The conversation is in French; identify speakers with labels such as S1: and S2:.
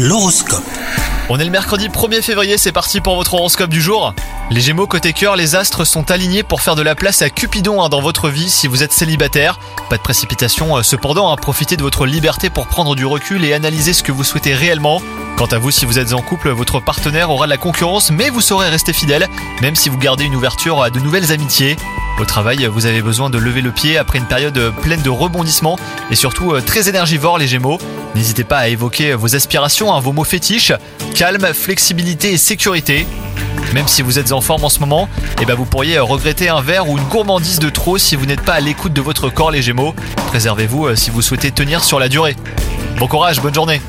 S1: L'horoscope.
S2: On est le mercredi 1er février, c'est parti pour votre horoscope du jour. Les Gémeaux côté cœur, les astres sont alignés pour faire de la place à Cupidon hein, dans votre vie si vous êtes célibataire. Pas de précipitation euh, cependant, hein, profitez de votre liberté pour prendre du recul et analyser ce que vous souhaitez réellement. Quant à vous, si vous êtes en couple, votre partenaire aura de la concurrence, mais vous saurez rester fidèle, même si vous gardez une ouverture à de nouvelles amitiés. Au travail, vous avez besoin de lever le pied après une période pleine de rebondissements et surtout euh, très énergivore les Gémeaux. N'hésitez pas à évoquer vos aspirations, hein, vos mots fétiches, calme, flexibilité et sécurité. Même si vous êtes en forme en ce moment, eh ben vous pourriez regretter un verre ou une gourmandise de trop si vous n'êtes pas à l'écoute de votre corps les Gémeaux. Préservez-vous euh, si vous souhaitez tenir sur la durée. Bon courage, bonne journée